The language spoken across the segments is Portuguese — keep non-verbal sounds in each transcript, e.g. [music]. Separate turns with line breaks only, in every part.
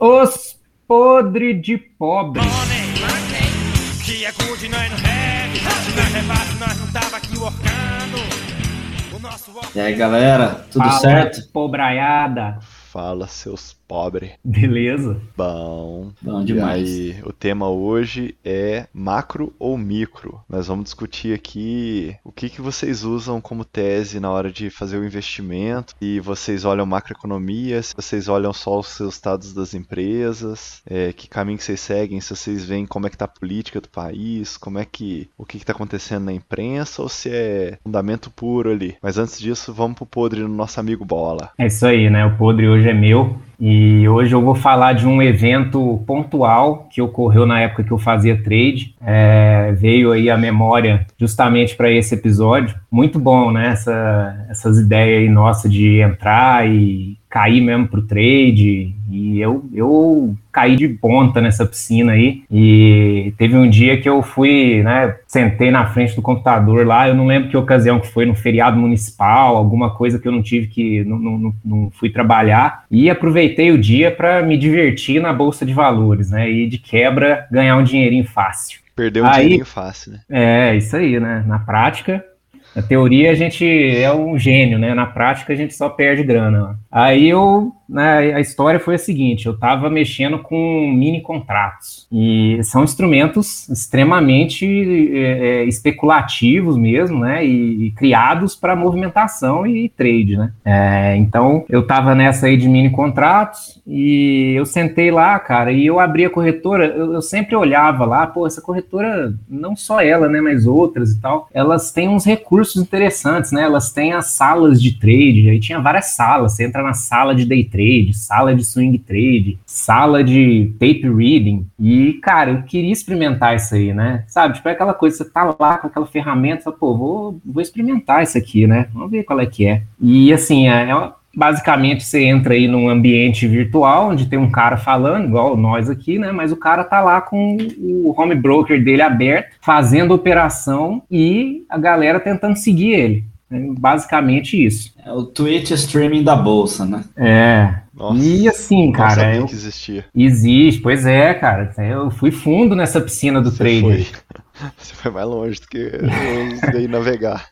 Os podre de pobre.
E aí, galera, tudo
Fala,
certo?
Pobraiada.
Fala, seus pobres.
Beleza?
Bom.
Bom demais.
E aí, o tema hoje é macro ou micro. Nós vamos discutir aqui o que, que vocês usam como tese na hora de fazer o investimento. E vocês olham macroeconomia, se vocês olham só os resultados das empresas, é, que caminho que vocês seguem, se vocês veem como é que tá a política do país, como é que o que, que tá acontecendo na imprensa, ou se é fundamento puro ali. Mas antes disso, vamos pro podre do nosso amigo Bola.
É isso aí, né? O podre hoje é meu. E hoje eu vou falar de um evento pontual que ocorreu na época que eu fazia trade. É, veio aí a memória justamente para esse episódio. Muito bom, né? Essa, essas ideias aí nossa de entrar e cair mesmo pro trade. E eu, eu caí de ponta nessa piscina aí. E teve um dia que eu fui, né? Sentei na frente do computador lá. Eu não lembro que ocasião que foi, no feriado municipal, alguma coisa que eu não tive que. Não, não, não fui trabalhar. E aproveitei o dia para me divertir na bolsa de valores, né? E de quebra ganhar um dinheirinho fácil.
Perdeu um
Aí-
dinheirinho fácil, né?
É, isso aí, né? Na prática, na teoria a gente é um gênio, né? Na prática a gente só perde grana. Aí eu, né, a história foi a seguinte: eu estava mexendo com mini contratos e são instrumentos extremamente é, é, especulativos mesmo, né? E, e criados para movimentação e trade, né? É, então eu estava nessa aí de mini contratos e eu sentei lá, cara, e eu abri a corretora. Eu, eu sempre olhava lá, pô, essa corretora, não só ela, né, mas outras e tal, elas têm uns recursos interessantes, né? Elas têm as salas de trade, aí tinha várias salas. Você entra na sala de day trade, sala de swing trade, sala de tape reading. E, cara, eu queria experimentar isso aí, né? Sabe, tipo, é aquela coisa, você tá lá com aquela ferramenta, fala, pô, vou, vou experimentar isso aqui, né? Vamos ver qual é que é. E, assim, é, é uma- basicamente você entra aí num ambiente virtual onde tem um cara falando, igual nós aqui, né? Mas o cara tá lá com o home broker dele aberto, fazendo operação e a galera tentando seguir ele. É basicamente isso.
É o Twitch streaming da bolsa, né?
É.
Nossa,
e assim, cara, eu-
que existia.
existe, pois é, cara. Eu fui fundo nessa piscina do
Você
trade.
foi, [laughs] você foi mais longe do que eu navegar.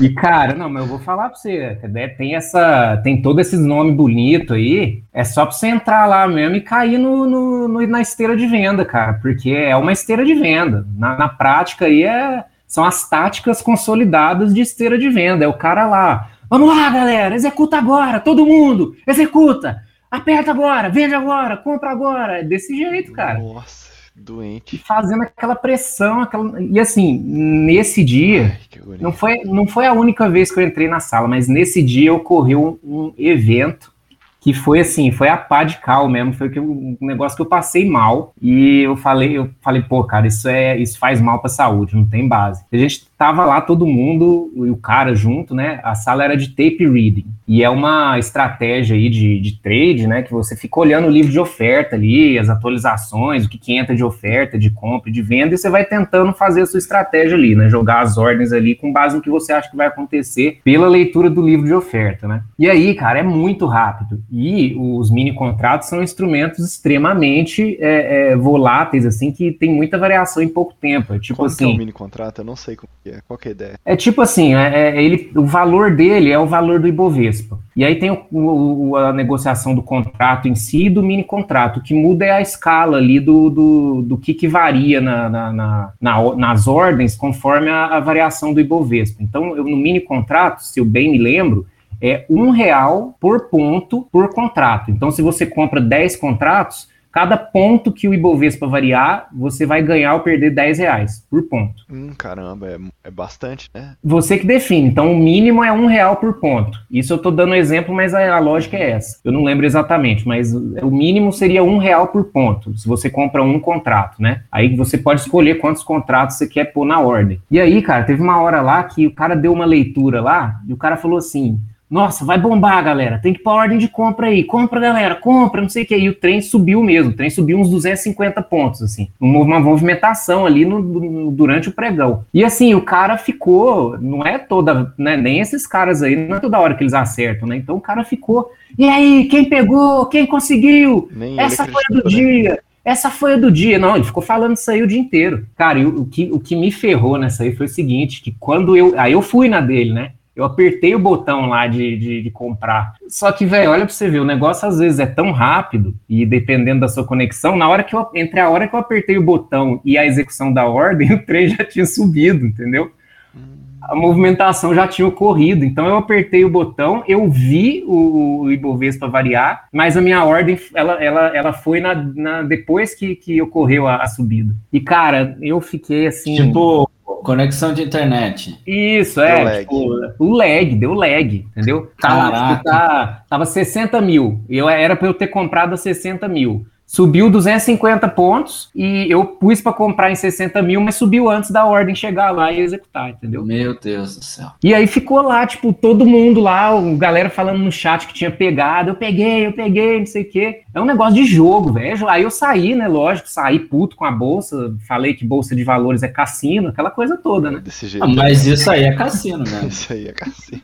E, cara, não, mas eu vou falar pra você, né, tem essa, tem todos esses nomes bonitos aí, é só pra você entrar lá mesmo e cair no, no- no- na esteira de venda, cara, porque é uma esteira de venda. Na, na prática aí é, são as táticas consolidadas de esteira de venda. É o cara lá, vamos lá, galera, executa agora, todo mundo, executa, aperta agora, vende agora, compra agora. É desse jeito, cara
Nossa,
e
doente.
fazendo aquela pressão, aquela... e assim, nesse dia,
Ai,
não foi, não foi a única vez que eu entrei na sala, mas nesse dia ocorreu um, um evento que foi assim, foi a pá de cal mesmo, foi um negócio que eu passei mal e eu falei, eu falei, pô, cara, isso é, isso faz mal pra saúde, não tem base. A gente tava lá todo mundo e o cara junto, né? A sala era de tape reading e é uma estratégia aí de, de trade, né? Que você fica olhando o livro de oferta ali, as atualizações, o que, que entra de oferta, de compra, de venda, e você vai tentando fazer a sua estratégia ali, né? Jogar as ordens ali com base no que você acha que vai acontecer pela leitura do livro de oferta, né? E aí, cara, é muito rápido. E os mini contratos são instrumentos extremamente é, é, voláteis, assim, que tem muita variação em pouco tempo. É tipo
Como que é
assim.
um mini contrato? Eu não sei como que é. Qual é a ideia?
É tipo assim, é, é- ele, o valor dele é o valor do Ibovespa. E aí tem o- o- a negociação do contrato em si e do mini contrato. O que muda é a escala ali do, do, do que, que varia na, na- na- na- nas ordens conforme a, a variação do Ibovespa. Então, eu, no mini contrato, se eu bem me lembro, é um real por ponto por contrato. Então, se você compra 10 contratos, cada ponto que o Ibovespa variar, você vai ganhar ou perder 10 reais por ponto.
Hum, caramba, é, é bastante, né?
Você que define. Então, o mínimo é um real por ponto. Isso eu estou dando exemplo, mas a, a lógica é essa. Eu não lembro exatamente, mas o mínimo seria um real por ponto, se você compra um contrato, né? Aí você pode escolher quantos contratos você quer pôr na ordem. E aí, cara, teve uma hora lá que o cara deu uma leitura lá e o cara falou assim: nossa, vai bombar, galera, tem que pôr ordem de compra aí, compra, galera, compra, não sei o que. E o trem subiu mesmo, o trem subiu uns 250 pontos, assim, uma movimentação ali no, no, durante o pregão. E assim, o cara ficou, não é toda, né, nem esses caras aí, não é toda hora que eles acertam, né? Então o cara ficou, e aí, quem pegou, quem conseguiu?
Nem
Essa foi a do
né?
dia. Essa foi a do dia. Não, ele ficou falando isso aí o dia inteiro. Cara, e o, o que, o que me ferrou nessa aí foi o seguinte, que quando eu... Aí eu fui na dele, né? Eu apertei o botão lá de, de, de comprar. Só que, velho, olha pra você ver, o negócio às vezes é tão rápido, e dependendo da sua conexão, na hora que eu, entre a hora que eu apertei o botão e a execução da ordem, [laughs] o trem já tinha subido, entendeu? A movimentação já tinha ocorrido. Então eu apertei o botão, eu vi o, o Ibovespa variar, mas a minha ordem ela, ela, ela foi na, na depois que, que ocorreu a, a subida. E cara, eu fiquei assim.
Tipo, conexão de internet.
Isso,
Deu
é.
lag.
Tipo, o lag, deu lag, entendeu? Tava,
Caraca.
tipo, tá- tava 60 mil. Eu era para eu ter comprado a 60 mil. Subiu 250 pontos e eu pus para comprar em 60 mil, mas subiu antes da ordem chegar lá e executar, entendeu?
Meu Deus do céu.
E aí ficou lá, tipo, todo mundo lá, o galera falando no chat que tinha pegado, eu peguei, eu peguei, não sei o quê. É um negócio de jogo, velho. Aí eu saí, né, lógico, saí puto com a bolsa, falei que bolsa de valores é cassino, aquela coisa toda, né?
Desse jeito.
Ah, mas [laughs] isso aí é cassino, né?
Isso aí é cacete.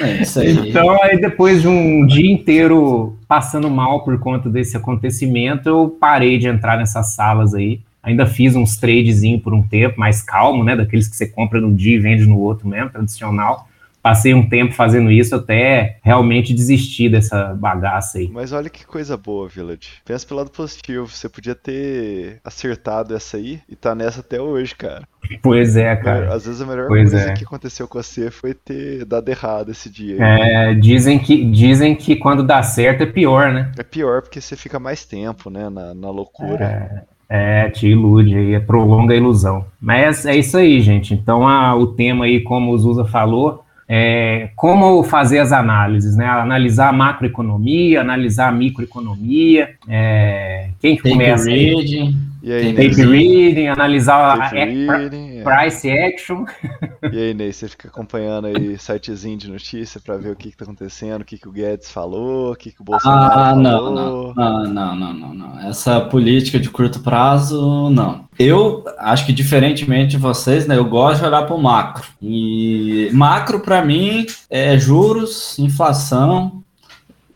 É, Isso aí.
Então, aí depois de um dia inteiro passando mal por conta desse acontecimento, eu parei de entrar nessas salas aí. Ainda fiz uns tradezinho por um tempo, mais calmo, né? Daqueles que você compra num dia e vende no outro mesmo, tradicional. Passei um tempo fazendo isso até realmente desistir dessa bagaça aí.
Mas olha que coisa boa, Village. Pensa pelo lado positivo. Você podia ter acertado essa aí e tá nessa até hoje, cara.
Pois é, cara.
Às vezes a melhor
Pois
coisa
é.
que aconteceu com você foi ter dado errado esse dia.
É, dizem, que, dizem que quando dá certo é pior, né?
É pior porque você fica mais tempo, né? Na, na loucura.
É, te ilude aí, prolonga a ilusão. Mas é isso aí, gente. Então, a- o tema aí, como o Zusa falou, é como fazer as análises, né? Analisar a macroeconomia, analisar a microeconomia. É, quem que
Take
começa
reading.
E aí?
Tape reading, analisar a,
Safe
a-
reading, é.
Price action.
E aí, Ney, você fica acompanhando aí sitezinho de notícia pra ver o que, que tá acontecendo, o que, que o Guedes falou, o que, que o Bolsonaro
Ah, não,
falou.
não, não, não, não, não, não. Essa política de curto prazo, não. Eu acho que diferentemente de vocês, né, eu gosto de olhar para o macro. E macro para mim é juros, inflação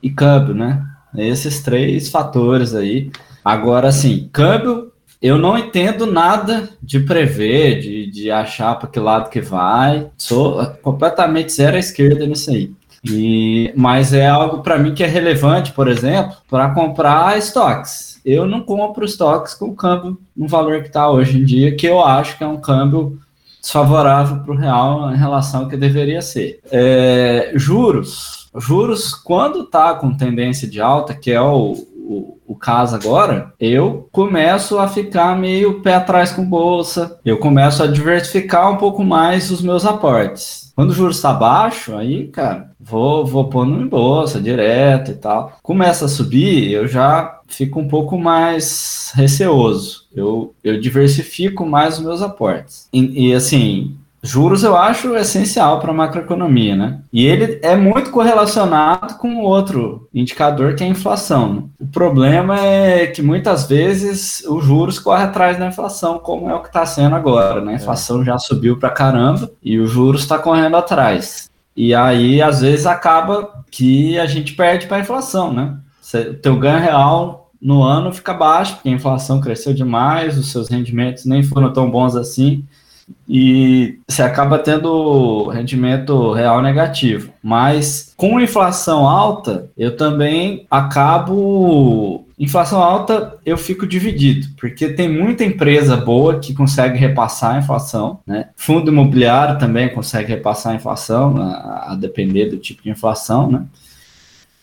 e câmbio, né? Esses três fatores aí. Agora, assim, câmbio, eu não entendo nada de prever, de, de achar para que lado que vai. Sou completamente zero à esquerda nisso aí. E, mas é algo para mim que é relevante, por exemplo, para comprar estoques. Eu não compro estoques com o câmbio no valor que está hoje em dia, que eu acho que é um câmbio desfavorável para o real em relação ao que deveria ser. É, juros. Juros, quando está com tendência de alta, que é o, o, o caso agora, eu começo a ficar meio pé atrás com bolsa, eu começo a diversificar um pouco mais os meus aportes. Quando o juros está baixo, aí, cara, vou, vou pondo em bolsa direto e tal. Começa a subir, eu já fico um pouco mais receoso. Eu, eu diversifico mais os meus aportes. E, e assim, juros eu acho essencial para a macroeconomia, né? E ele é muito correlacionado com outro indicador que é a inflação. né? O problema é que muitas vezes os juros correm atrás da inflação, como é o que está sendo agora, né? A inflação já subiu para caramba e o juros está correndo atrás. E aí, às vezes, acaba que a gente perde para a inflação, né? O teu ganho real no ano fica baixo, porque a inflação cresceu demais, os seus rendimentos nem foram tão bons assim e você acaba tendo rendimento real negativo. Mas com inflação alta, eu também acabo. Inflação alta, eu fico dividido, porque tem muita empresa boa que consegue repassar a inflação, né? Fundo imobiliário também consegue repassar a inflação, a, a depender do tipo de inflação, né?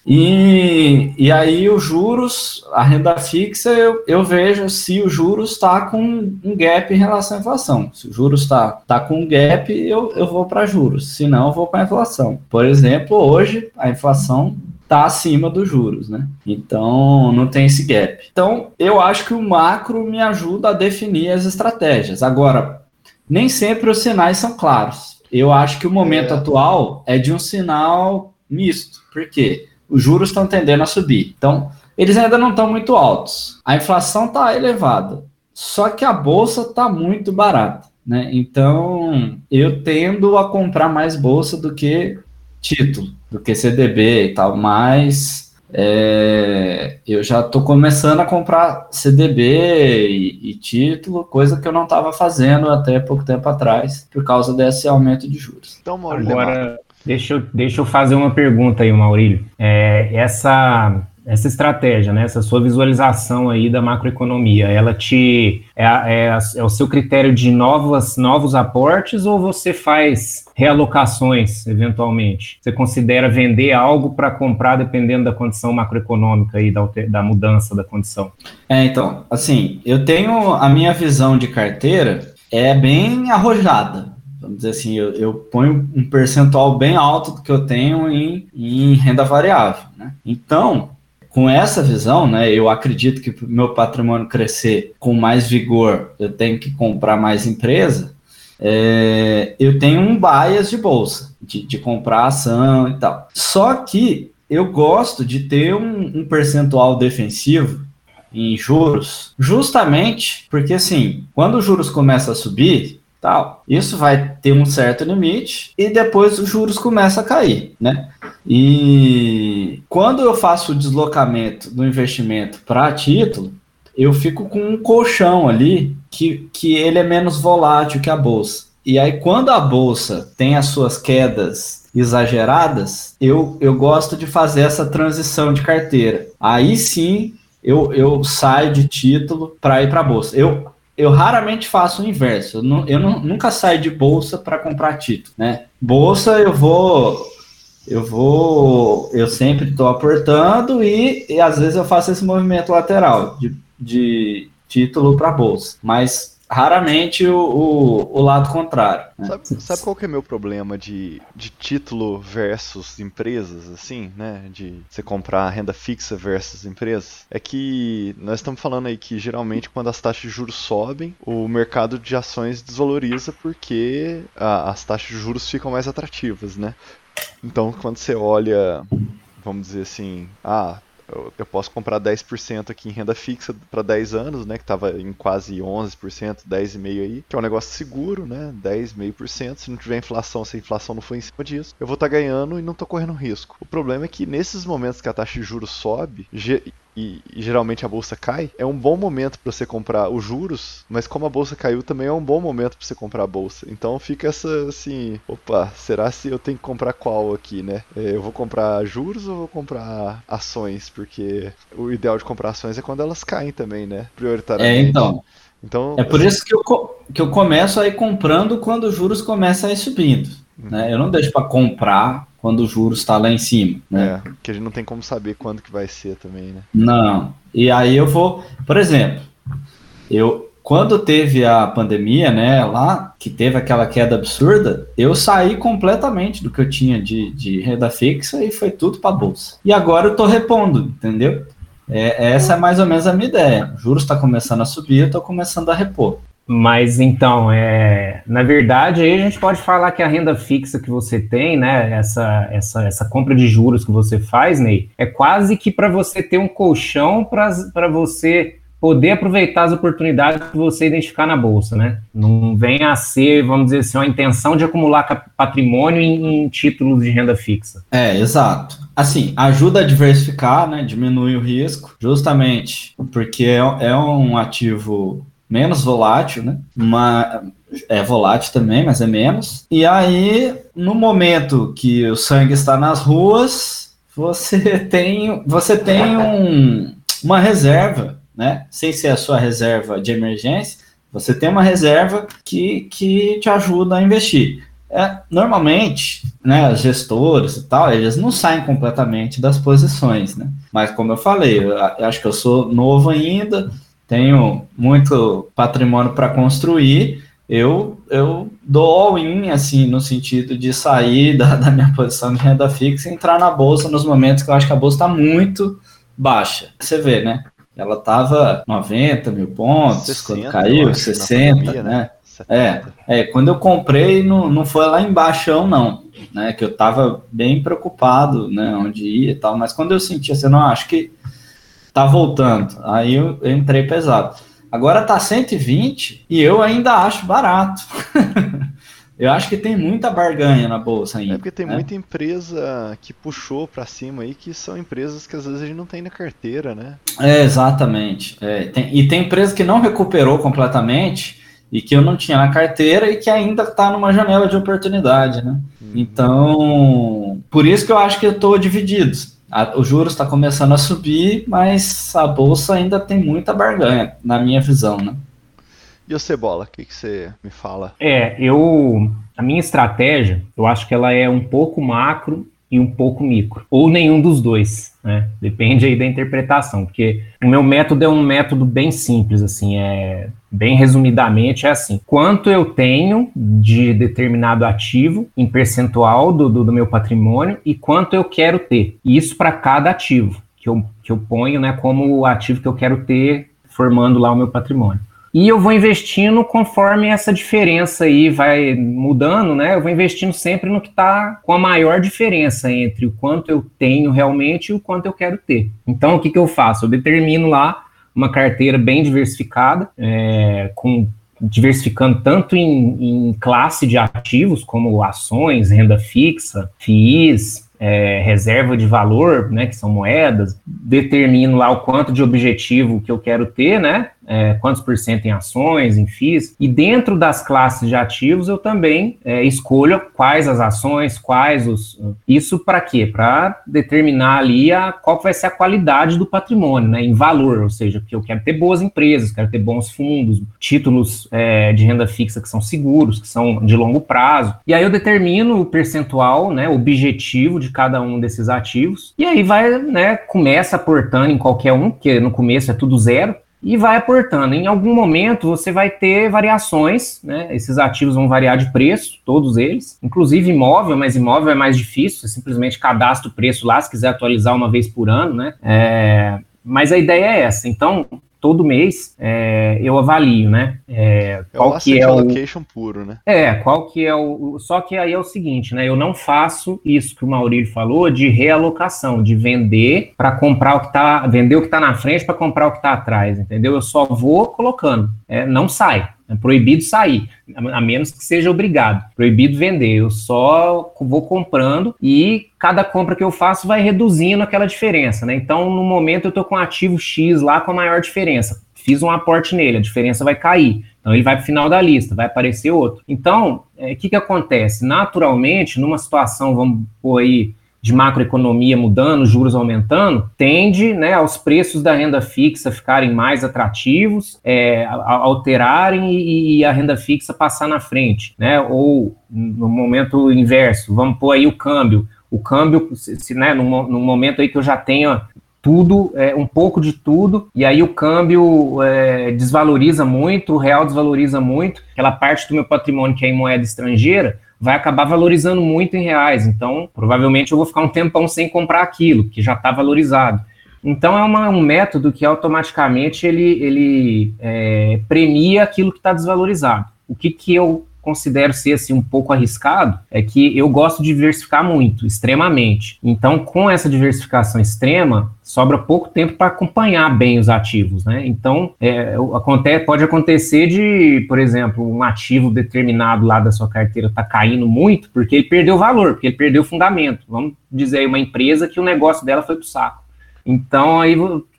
E, e aí os juros, a renda fixa, eu, eu vejo se o juros está com um gap em relação à inflação. Se o juros está tá com um gap, eu, eu vou para juros. Se não, eu vou para a inflação. Por exemplo, hoje a inflação está acima dos juros, né? Então não tem esse gap. Então eu acho que o macro me ajuda a definir as estratégias. Agora, nem sempre os sinais são claros. Eu acho que o momento
É.
atual é de um sinal misto. Por quê? Os juros estão tendendo a subir. Então, eles ainda não estão muito altos. A inflação está elevada. Só que a bolsa está muito barata. Né? Então, eu tendo a comprar mais bolsa do que título, do que CDB e tal, mas é, eu já estou começando a comprar CDB e, e título, coisa que eu não estava fazendo até pouco tempo atrás, por causa desse aumento de juros.
Então, Maurílio, Agora, deixa eu, deixa eu fazer uma pergunta aí, Maurílio. É, essa essa estratégia, né, essa sua visualização aí da macroeconomia, ela te é, é, é, o seu critério de novas, novos aportes ou você faz realocações eventualmente? Você considera vender algo para comprar dependendo da condição macroeconômica e da, da mudança da condição?
É, então, assim, eu tenho a minha visão de carteira é bem arrojada. Vamos dizer assim, eu, eu ponho um percentual bem alto do que eu tenho em, em renda variável. Né? Então, com essa visão, né, eu acredito que meu patrimônio crescer com mais vigor, eu tenho que comprar mais empresa. É, eu tenho um bias de bolsa, de, de, comprar ação e tal. Só que eu gosto de ter um, um percentual defensivo em juros, justamente porque assim, quando os juros começam a subir, tal. Isso vai ter um certo limite e depois os juros começam a cair, né? E quando eu faço o deslocamento do investimento para título, eu fico com um colchão ali que, que ele é menos volátil que a bolsa. E aí, quando a bolsa tem as suas quedas exageradas, eu, eu gosto de fazer essa transição de carteira. Aí sim eu, eu saio de título para ir para a bolsa. Eu eu raramente faço o inverso. Eu, não, eu não, nunca saio de bolsa para comprar título, né? Bolsa eu vou, eu vou, eu sempre estou aportando e, e, às vezes eu faço esse movimento lateral de, de título para bolsa. Mas raramente o, o, o, lado contrário.
Né? Sabe, sabe, qual que é meu problema de, de título versus empresas, assim, né? De você comprar renda fixa versus empresas? É que nós estamos falando aí que geralmente quando as taxas de juros sobem, o mercado de ações desvaloriza porque a, as taxas de juros ficam mais atrativas, né? Então quando você olha, vamos dizer assim, ah, eu, posso comprar 10% aqui em renda fixa para 10 anos, né, que estava em quase 11%, 10,5% aí, que é um negócio seguro, né, 10,5%, se não tiver inflação, se a inflação não for em cima disso, eu vou estar tá ganhando e não estou correndo risco. O problema é que nesses momentos que a taxa de juros sobe, e, e, geralmente a bolsa cai, é um bom momento para você comprar os juros, mas como a bolsa caiu, também é um bom momento para você comprar a bolsa. Então fica essa assim, opa, será se eu tenho que comprar qual aqui, né? É, eu vou comprar juros ou vou comprar ações? Porque o ideal de comprar ações é quando elas caem também, né? Prioritariamente.
É, então. Então, é por assim, isso que eu, que eu começo aí comprando quando os juros começam a ir subindo. Uhum. Né? Eu não deixo para comprar quando o juros está lá em cima. Né?
É, porque a gente não tem como saber quando que vai ser também, né?
Não. E aí eu vou, por exemplo, eu quando teve a pandemia, né, lá que teve aquela queda absurda, eu saí completamente do que eu tinha de, de renda fixa e foi tudo para bolsa. E agora eu estou repondo, entendeu? É, essa é mais ou menos a minha ideia. O juros está começando a subir, eu estou começando a repor.
Mas então, é, na verdade, aí a gente pode falar que a renda fixa que você tem, né, essa, essa, essa compra de juros que você faz, Ney, é quase que para você ter um colchão para você poder aproveitar as oportunidades que você identificar na bolsa, né? Não vem a ser, vamos dizer assim, uma intenção de acumular patrimônio em, em títulos de renda fixa.
É, exato. Assim, ajuda a diversificar, né? Diminui o risco, justamente porque é, é um ativo menos volátil, né? Uma, é volátil também, mas é menos. E aí, no momento que o sangue está nas ruas, você [laughs] tem, você tem um, uma reserva, né? Sem ser a sua reserva de emergência, você tem uma reserva que, que te ajuda a investir. É, normalmente, né, os gestores e tal, eles não saem completamente das posições, né? Mas como eu falei, eu acho que eu sou novo ainda, tenho muito patrimônio para construir, eu, eu dou all-in, assim, no sentido de sair da, da, minha posição de renda fixa e entrar na bolsa nos momentos que eu acho que a bolsa está muito baixa. Você vê, né? Ela estava 90 mil pontos, 60, quando caiu, 60, pandemia, né? né? 70. É, é, quando eu comprei, não, não foi lá embaixo, não, né? Que eu tava bem preocupado, né? Onde ia e tal, mas quando eu senti assim, não, acho que tá voltando. Aí eu, eu entrei pesado. Agora tá 120 e eu ainda acho barato. [laughs] Eu acho que tem muita barganha na bolsa ainda.
É porque tem né? muita empresa que puxou para cima aí que são empresas que às vezes a gente não tem na carteira, né?
É, exatamente. É, tem, e tem empresa que não recuperou completamente e que eu não tinha na carteira e que ainda está numa janela de oportunidade, né? Uhum. Então, por isso que eu acho que eu estou dividido. A, o juros está começando a subir, mas a bolsa ainda tem muita barganha, na minha visão, né?
E o Cebola, o que, que você me fala?
É, eu. A minha estratégia, eu acho que ela é um pouco macro e um pouco micro, ou nenhum dos dois, né? Depende aí da interpretação, porque o meu método é um método bem simples, assim, é bem resumidamente é assim: quanto eu tenho de determinado ativo em percentual do, do, do meu patrimônio e quanto eu quero ter. Isso para cada ativo que eu, que eu ponho, né, como o ativo que eu quero ter formando lá o meu patrimônio. E eu vou investindo conforme essa diferença aí vai mudando, né? Eu vou investindo sempre no que está com a maior diferença entre o quanto eu tenho realmente e o quanto eu quero ter. Então, o que, que eu faço? Eu determino lá uma carteira bem diversificada, é, com diversificando tanto em, em, classe de ativos, como ações, renda fixa, FIIs, é, reserva de valor, né, que são moedas, determino lá o quanto de objetivo que eu quero ter, né, é, quantos por cento em ações, em FIIs, e dentro das classes de ativos eu também é, escolho quais as ações, quais os. Isso para quê? Para determinar ali a, qual vai ser a qualidade do patrimônio, né, em valor, ou seja, porque eu quero ter boas empresas, quero ter bons fundos, títulos é, de renda fixa que são seguros, que são de longo prazo, e aí eu determino o percentual, né, objetivo de cada um desses ativos, e aí vai, né, começa aportando em qualquer um, porque no começo é tudo zero, e vai aportando. Em algum momento você vai ter variações, né? Esses ativos vão variar de preço, todos eles, inclusive imóvel, mas imóvel é mais difícil, você simplesmente cadastra o preço lá, se quiser atualizar uma vez por ano, né? É, mas a ideia é essa. Então, todo mês é, eu avalio, né?
É, qual é que é o puro, né?
É, qual que é o. Só que aí é o seguinte, né? Eu não faço isso que o Maurício falou de realocação, de vender para comprar o que tá, vender o que está na frente para comprar o que está atrás, entendeu? Eu só vou colocando, é, não sai. É proibido sair, a menos que seja obrigado. Proibido vender. Eu só vou comprando e cada compra que eu faço vai reduzindo aquela diferença, né? Então, no momento, eu estou com ativo X lá com a maior diferença. Fiz um aporte nele, a diferença vai cair. Então, ele vai para o final da lista, vai aparecer outro. Então, o é, que, que acontece? Naturalmente, numa situação, vamos pôr aí, de macroeconomia mudando, juros aumentando, tende né, aos preços da renda fixa ficarem mais atrativos, é, alterarem e, e, a renda fixa passar na frente, né? Ou no momento inverso, vamos pôr aí o câmbio. O câmbio, se, né, no, momento aí que eu já tenho tudo, é, um pouco de tudo, e aí o câmbio é, desvaloriza muito, o real desvaloriza muito, aquela parte do meu patrimônio que é em moeda estrangeira, vai acabar valorizando muito em reais. Então, provavelmente eu vou ficar um tempão sem comprar aquilo, que já está valorizado. Então, é uma, um método que automaticamente ele, ele é, premia aquilo que está desvalorizado. O que, que eu considero ser assim, um pouco arriscado é que eu gosto de diversificar muito, extremamente. Então, com essa diversificação extrema, sobra pouco tempo para acompanhar bem os ativos, né? Então, é, acontece, pode acontecer de, por exemplo, um ativo determinado lá da sua carteira está caindo muito porque ele perdeu valor, porque ele perdeu fundamento. Vamos dizer aí uma empresa que o negócio dela foi para o saco. Então, aí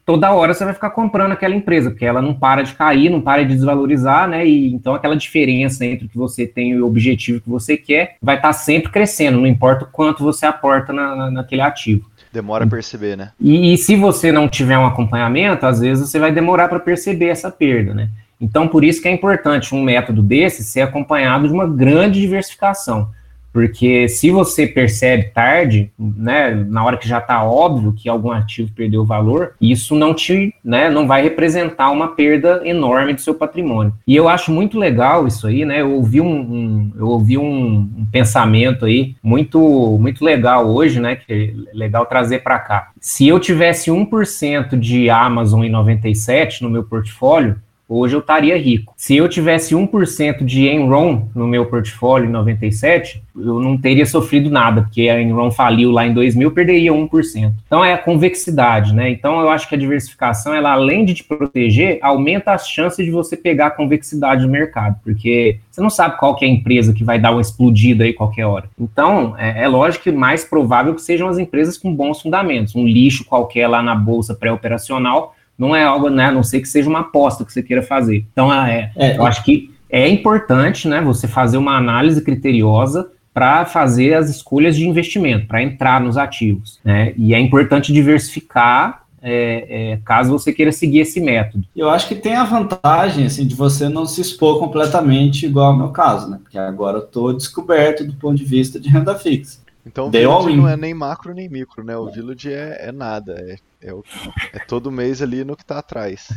toda hora você vai ficar comprando aquela empresa, porque ela não para de cair, não para de desvalorizar, né? E então aquela diferença entre o que você tem e o objetivo que você quer vai estar tá sempre crescendo, não importa o quanto você aporta na, na, naquele ativo.
Demora a perceber, né?
E, e se você não tiver um acompanhamento, às vezes você vai demorar para perceber essa perda, né? Então, por isso que é importante um método desse ser acompanhado de uma grande diversificação. Porque se você percebe tarde, né, na hora que já está óbvio que algum ativo perdeu valor, isso não te, né, não vai representar uma perda enorme do seu patrimônio. E eu acho muito legal isso aí, né? Eu ouvi um, um eu ouvi um, um, pensamento aí muito muito legal hoje, né, que é legal trazer para cá. Se eu tivesse 1% de Amazon em 97 no meu portfólio, hoje eu estaria rico. Se eu tivesse 1% de Enron no meu portfólio em 97, eu não teria sofrido nada, porque a Enron faliu lá em 2000, perderia 1%. Então é a convexidade, né? Então eu acho que a diversificação, ela além de te proteger, aumenta as chances de você pegar a convexidade do mercado, porque você não sabe qual que é a empresa que vai dar uma explodida aí qualquer hora. Então, é, é lógico que mais provável que sejam as empresas com bons fundamentos. Um lixo qualquer lá na bolsa pré-operacional não é algo, né? A não sei que seja uma aposta que você queira fazer. Então, é, é, eu acho que é importante, né? Você fazer uma análise criteriosa para fazer as escolhas de investimento, para entrar nos ativos. Né? E é importante diversificar é, é, caso você queira seguir esse método.
Eu acho que tem a vantagem assim, de você não se expor completamente igual ao meu caso, né? Porque agora eu estou descoberto do ponto de vista de renda fixa.
Então o Village não é nem macro nem micro, né? O Village é, é nada, é, é, é todo mês ali no que está atrás.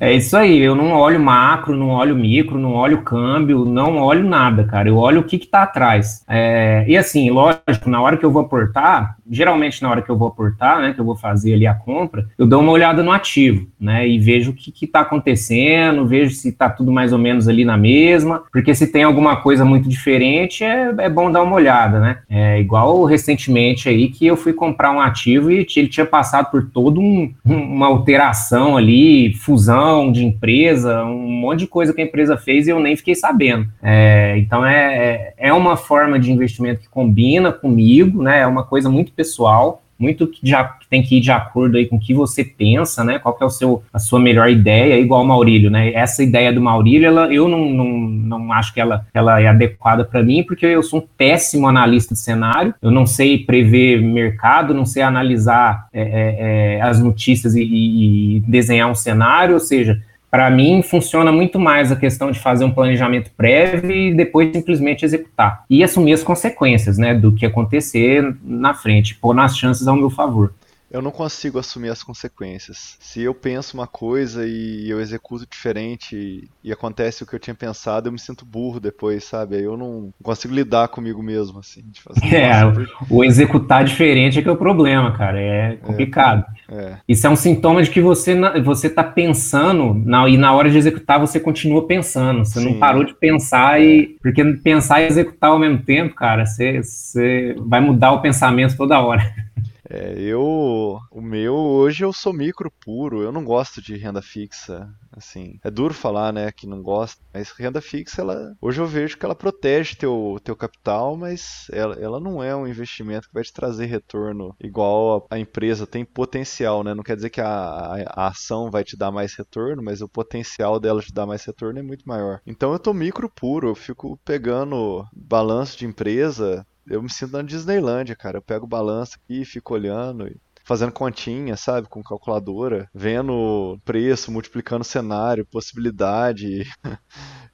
É isso aí, eu não olho macro, não olho micro, não olho câmbio, não olho nada, cara. Eu olho o que está atrás. É, e assim, lógico, na hora que eu vou aportar, geralmente na hora que eu vou aportar, né, que eu vou fazer ali a compra, eu dou uma olhada no ativo, né, e vejo o que está acontecendo, vejo se está tudo mais ou menos ali na mesma, porque se tem alguma coisa muito diferente, é, é bom dar uma olhada, né. É igual recentemente aí que eu fui comprar um ativo e ele tinha passado por todo um, uma alteração ali, fusão de empresa, um monte de coisa que a empresa fez e eu nem fiquei sabendo. É, então é, é, é uma forma de investimento que combina comigo, né? É uma coisa muito pessoal muito que, já, tem que ir de acordo aí com o que você pensa, né? Qual que é o seu, a sua melhor ideia, igual o Maurílio, né? Essa ideia do Maurílio, ela, eu não, não, não acho que ela, ela é adequada para mim, porque eu sou um péssimo analista de cenário, eu não sei prever mercado, não sei analisar é, é, é as notícias e, e desenhar um cenário, ou seja, para mim, funciona muito mais a questão de fazer um planejamento prévio e depois simplesmente executar. E assumir as consequências, né, do que acontecer na frente, pôr nas chances ao meu favor
eu não consigo assumir as consequências. Se eu penso uma coisa e eu executo diferente e acontece o que eu tinha pensado, eu me sinto burro depois, sabe? Aí eu não consigo lidar comigo mesmo, assim. [laughs]
é, o executar diferente é que é o problema, cara. É complicado. É, é. Isso é um sintoma de que você, você tá pensando na, e na hora de executar você continua pensando. Você Sim. não parou de pensar e. Porque pensar e executar ao mesmo tempo, cara, você, você vai mudar o pensamento toda hora. [laughs]
É, eu. O meu, hoje eu sou micro puro, eu não gosto de renda fixa. Assim, é duro falar, né, que não gosta, mas renda fixa, ela. Hoje eu vejo que ela protege teu, teu capital, mas ela, ela não é um investimento que vai te trazer retorno igual a, a empresa tem potencial, né? Não quer dizer que a, a, a, ação vai te dar mais retorno, mas o potencial dela te dar mais retorno é muito maior. Então eu tô micro puro, eu fico pegando balanço de empresa eu me sinto na Disneylândia, cara. Eu pego o balanço aqui, fico olhando, fazendo continha, sabe, com calculadora, vendo preço, multiplicando cenário, possibilidade. [laughs]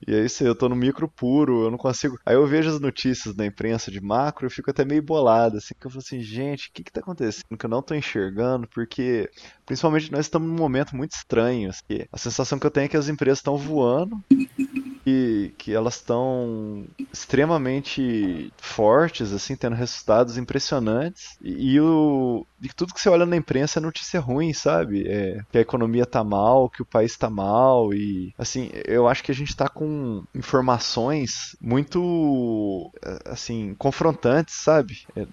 e é isso eu tô no micro puro, eu não consigo. Aí eu vejo as notícias da imprensa de macro, eu fico até meio bolado, assim, que eu falo assim, gente, o que que tá acontecendo que eu não tô enxergando? Porque, principalmente, nós estamos num momento muito estranho, assim. A sensação que eu tenho é que as empresas estão voando que, que elas estão extremamente fortes, assim, tendo resultados impressionantes. E, e, o, e tudo que você olha na imprensa é notícia ruim, sabe? É, que a economia tá mal, que o país tá mal. E, assim, eu acho que a gente tá com informações muito, assim, confrontantes, sabe? É,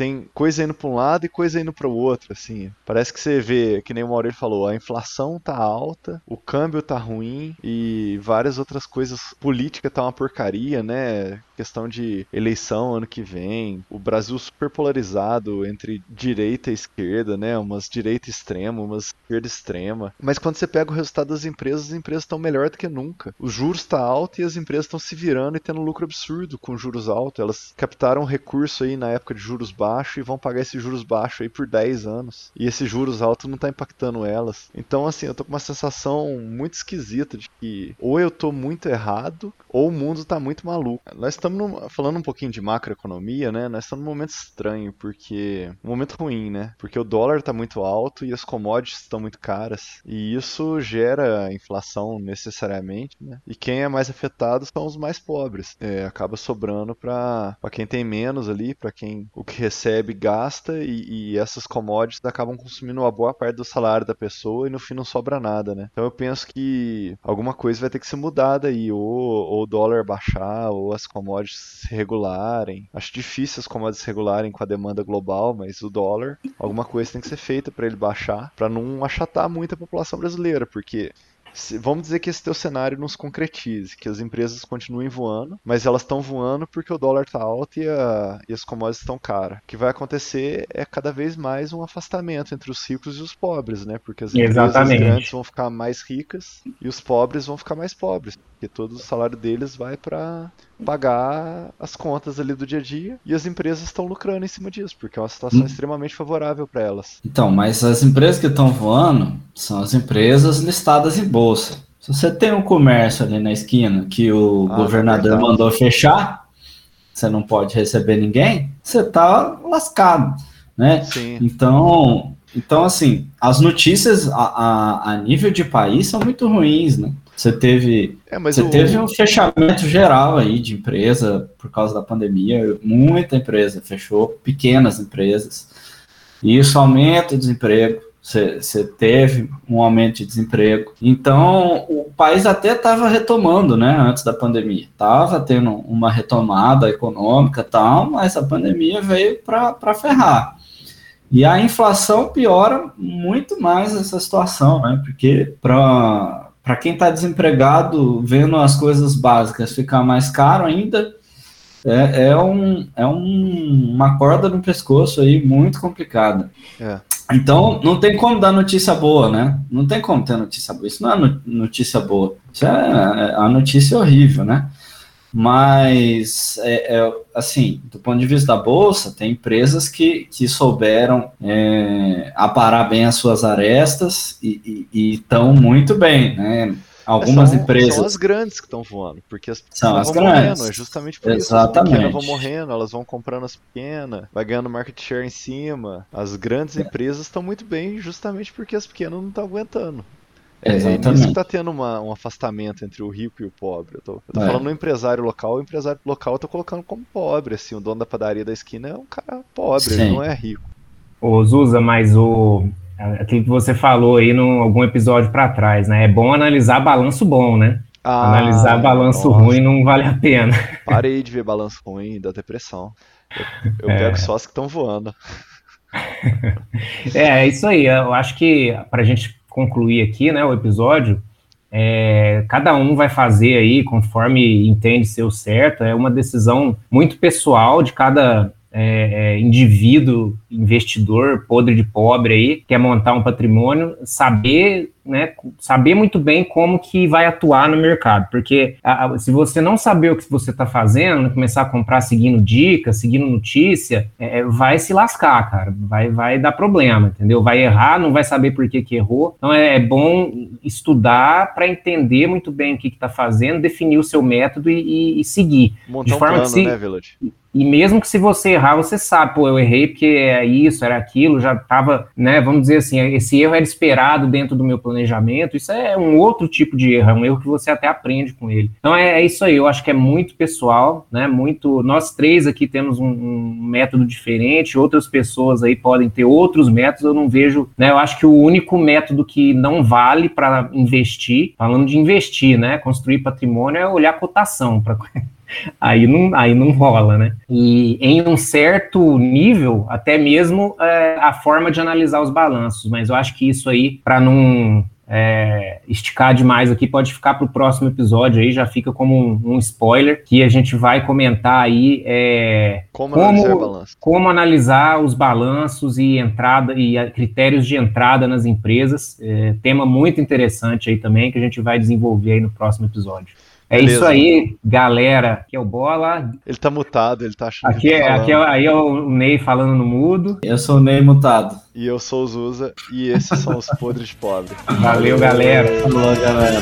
tem coisa indo para um lado e coisa indo para o outro, assim. Parece que você vê, que nem o Maurício falou, a inflação tá alta, o câmbio tá ruim e várias outras coisas. Política tá uma porcaria, né? Questão de eleição ano que vem, o Brasil super polarizado entre direita e esquerda, né? Umas direita extrema, umas esquerda extrema. Mas quando você pega o resultado das empresas, as empresas estão melhor do que nunca. Os juros tá alto e as empresas estão se virando e tendo lucro absurdo com juros altos. Elas captaram recurso aí na época de juros baixos baixo e vão pagar esses juros baixos aí por 10 anos. E esses juros altos não tá impactando elas. Então, assim, eu tô com uma sensação muito esquisita de que ou eu tô muito errado ou o mundo tá muito maluco. Nós estamos falando um pouquinho de macroeconomia, né? Nós estamos num momento estranho, porque. Um momento ruim, né? Porque o dólar tá muito alto e as commodities estão muito caras. E isso gera inflação necessariamente, né? E quem é mais afetado são os mais pobres. É, acaba sobrando para quem tem menos ali, para quem o que recebe recebe gasta e, e, essas commodities acabam consumindo uma boa parte do salário da pessoa e no fim não sobra nada, né? Então eu penso que alguma coisa vai ter que ser mudada aí, ou, ou o dólar baixar, ou as commodities se regularem. Acho difícil as commodities se regularem com a demanda global, mas o dólar, alguma coisa tem que ser feita para ele baixar, para não achatar muito a população brasileira, porque vamos dizer que esse teu cenário não se concretize, que as empresas continuem voando, mas elas estão voando porque o dólar está alto e, a, e as commodities estão caras. O que vai acontecer é cada vez mais um afastamento entre os ricos e os pobres, né? Porque as empresas
Exatamente.
grandes vão ficar mais ricas e os pobres vão ficar mais pobres, porque todo o salário deles vai para pagar as contas ali do dia a dia e as empresas estão lucrando em cima disso, porque é uma situação hum. extremamente favorável para elas.
Então, mas as empresas que estão voando são as empresas listadas em bolsa. Se você tem um comércio ali na esquina que o ah, governador é mandou fechar, você não pode receber ninguém, você tá lascado, né? Sim. Então, então assim, as notícias a, a, a nível de país são muito ruins, né? Você teve, é, você o... teve um fechamento geral aí de empresa por causa da pandemia. Muita empresa fechou, pequenas empresas. E isso aumenta o desemprego. Você, teve um aumento de desemprego. Então, o país até estava retomando, né, antes da pandemia. Estava tendo uma retomada econômica tal, mas a pandemia veio para ferrar. E a inflação piora muito mais essa situação, né? Porque para quem está desempregado, vendo as coisas básicas ficar mais caro ainda, é, é, um, é um, uma corda no pescoço aí muito complicada. É. Então, não tem como dar notícia boa, né? Não tem como ter notícia boa. Isso não é notícia boa. Isso é, é a notícia horrível, né? Mas, é, é, assim, do ponto de vista da Bolsa, tem empresas que, que souberam é, aparar bem as suas arestas e estão muito bem, né? Algumas
são,
empresas.
São as grandes que estão voando, porque as
são
as
vão grandes. morrendo,
é justamente por
Exatamente.
isso. As pequenas vão morrendo, elas vão comprando as pequenas, vai ganhando market share em cima. As grandes é. empresas estão muito bem, justamente porque as pequenas não estão aguentando. É, Exatamente. É nisso que tá tendo uma, um afastamento entre o rico e o pobre. Eu tô, eu tô é. falando no empresário local, o empresário local eu tô colocando como pobre, assim, o dono da padaria da esquina é um cara pobre, Sim. ele não é rico.
Ô, Zusa, mas o aquilo que você falou aí em algum episódio para trás, né? É bom analisar balanço bom, né? Ah, analisar balanço nossa. ruim não vale a pena. [laughs]
Parei de ver balanço ruim, dá depressão. Eu, eu é. pego só as que estão voando.
é, é isso aí. Eu acho que para a gente concluir aqui, né, o episódio, é, cada um vai fazer aí conforme entende ser o certo. É uma decisão muito pessoal de cada é, é, indivíduo, investidor, podre de pobre aí, quer montar um patrimônio, saber né, saber muito bem como que vai atuar no mercado, porque a, a, se você não saber o que você está fazendo, começar a comprar seguindo dicas, seguindo notícia, é, é, vai se lascar, cara, vai, vai dar problema, entendeu? Vai errar, não vai saber por que, que errou, então é, é bom estudar para entender muito bem o que está fazendo, definir o seu método e, e, e seguir.
Montar de forma um plano, que se, né, Village?
E mesmo que se você errar, você sabe, pô, eu errei porque é isso, era aquilo, já estava, né, vamos dizer assim, esse erro era esperado dentro do meu planejamento, isso é um outro tipo de erro, é um erro que você até aprende com ele. Então é, é isso aí, eu acho que é muito pessoal, né? Muito. Nós três aqui temos um, um, método diferente, outras pessoas aí podem ter outros métodos, eu não vejo, né? Eu acho que o único método que não vale para investir, falando de investir, né? Construir patrimônio é olhar cotação para aí não, aí não rola, né? E em um certo nível, até mesmo é, a forma de analisar os balanços, mas eu acho que isso aí, para não é, esticar demais aqui, pode ficar para o próximo episódio aí, já fica como um, um, spoiler, que a gente vai comentar aí é,
como, como, analisar
como, analisar os balanços e entrada e critérios de entrada nas empresas. É, tema muito interessante aí também, que a gente vai desenvolver aí no próximo episódio. É Beleza. isso aí, galera. Aqui é o Bola.
Ele tá mutado, ele tá achando
aqui,
tá
é, aqui é, aí é o Ney falando no mudo.
Eu sou o Ney mutado.
E eu sou o Zuza. E esses são os podres pobres.
Valeu, galera.
Falou, galera.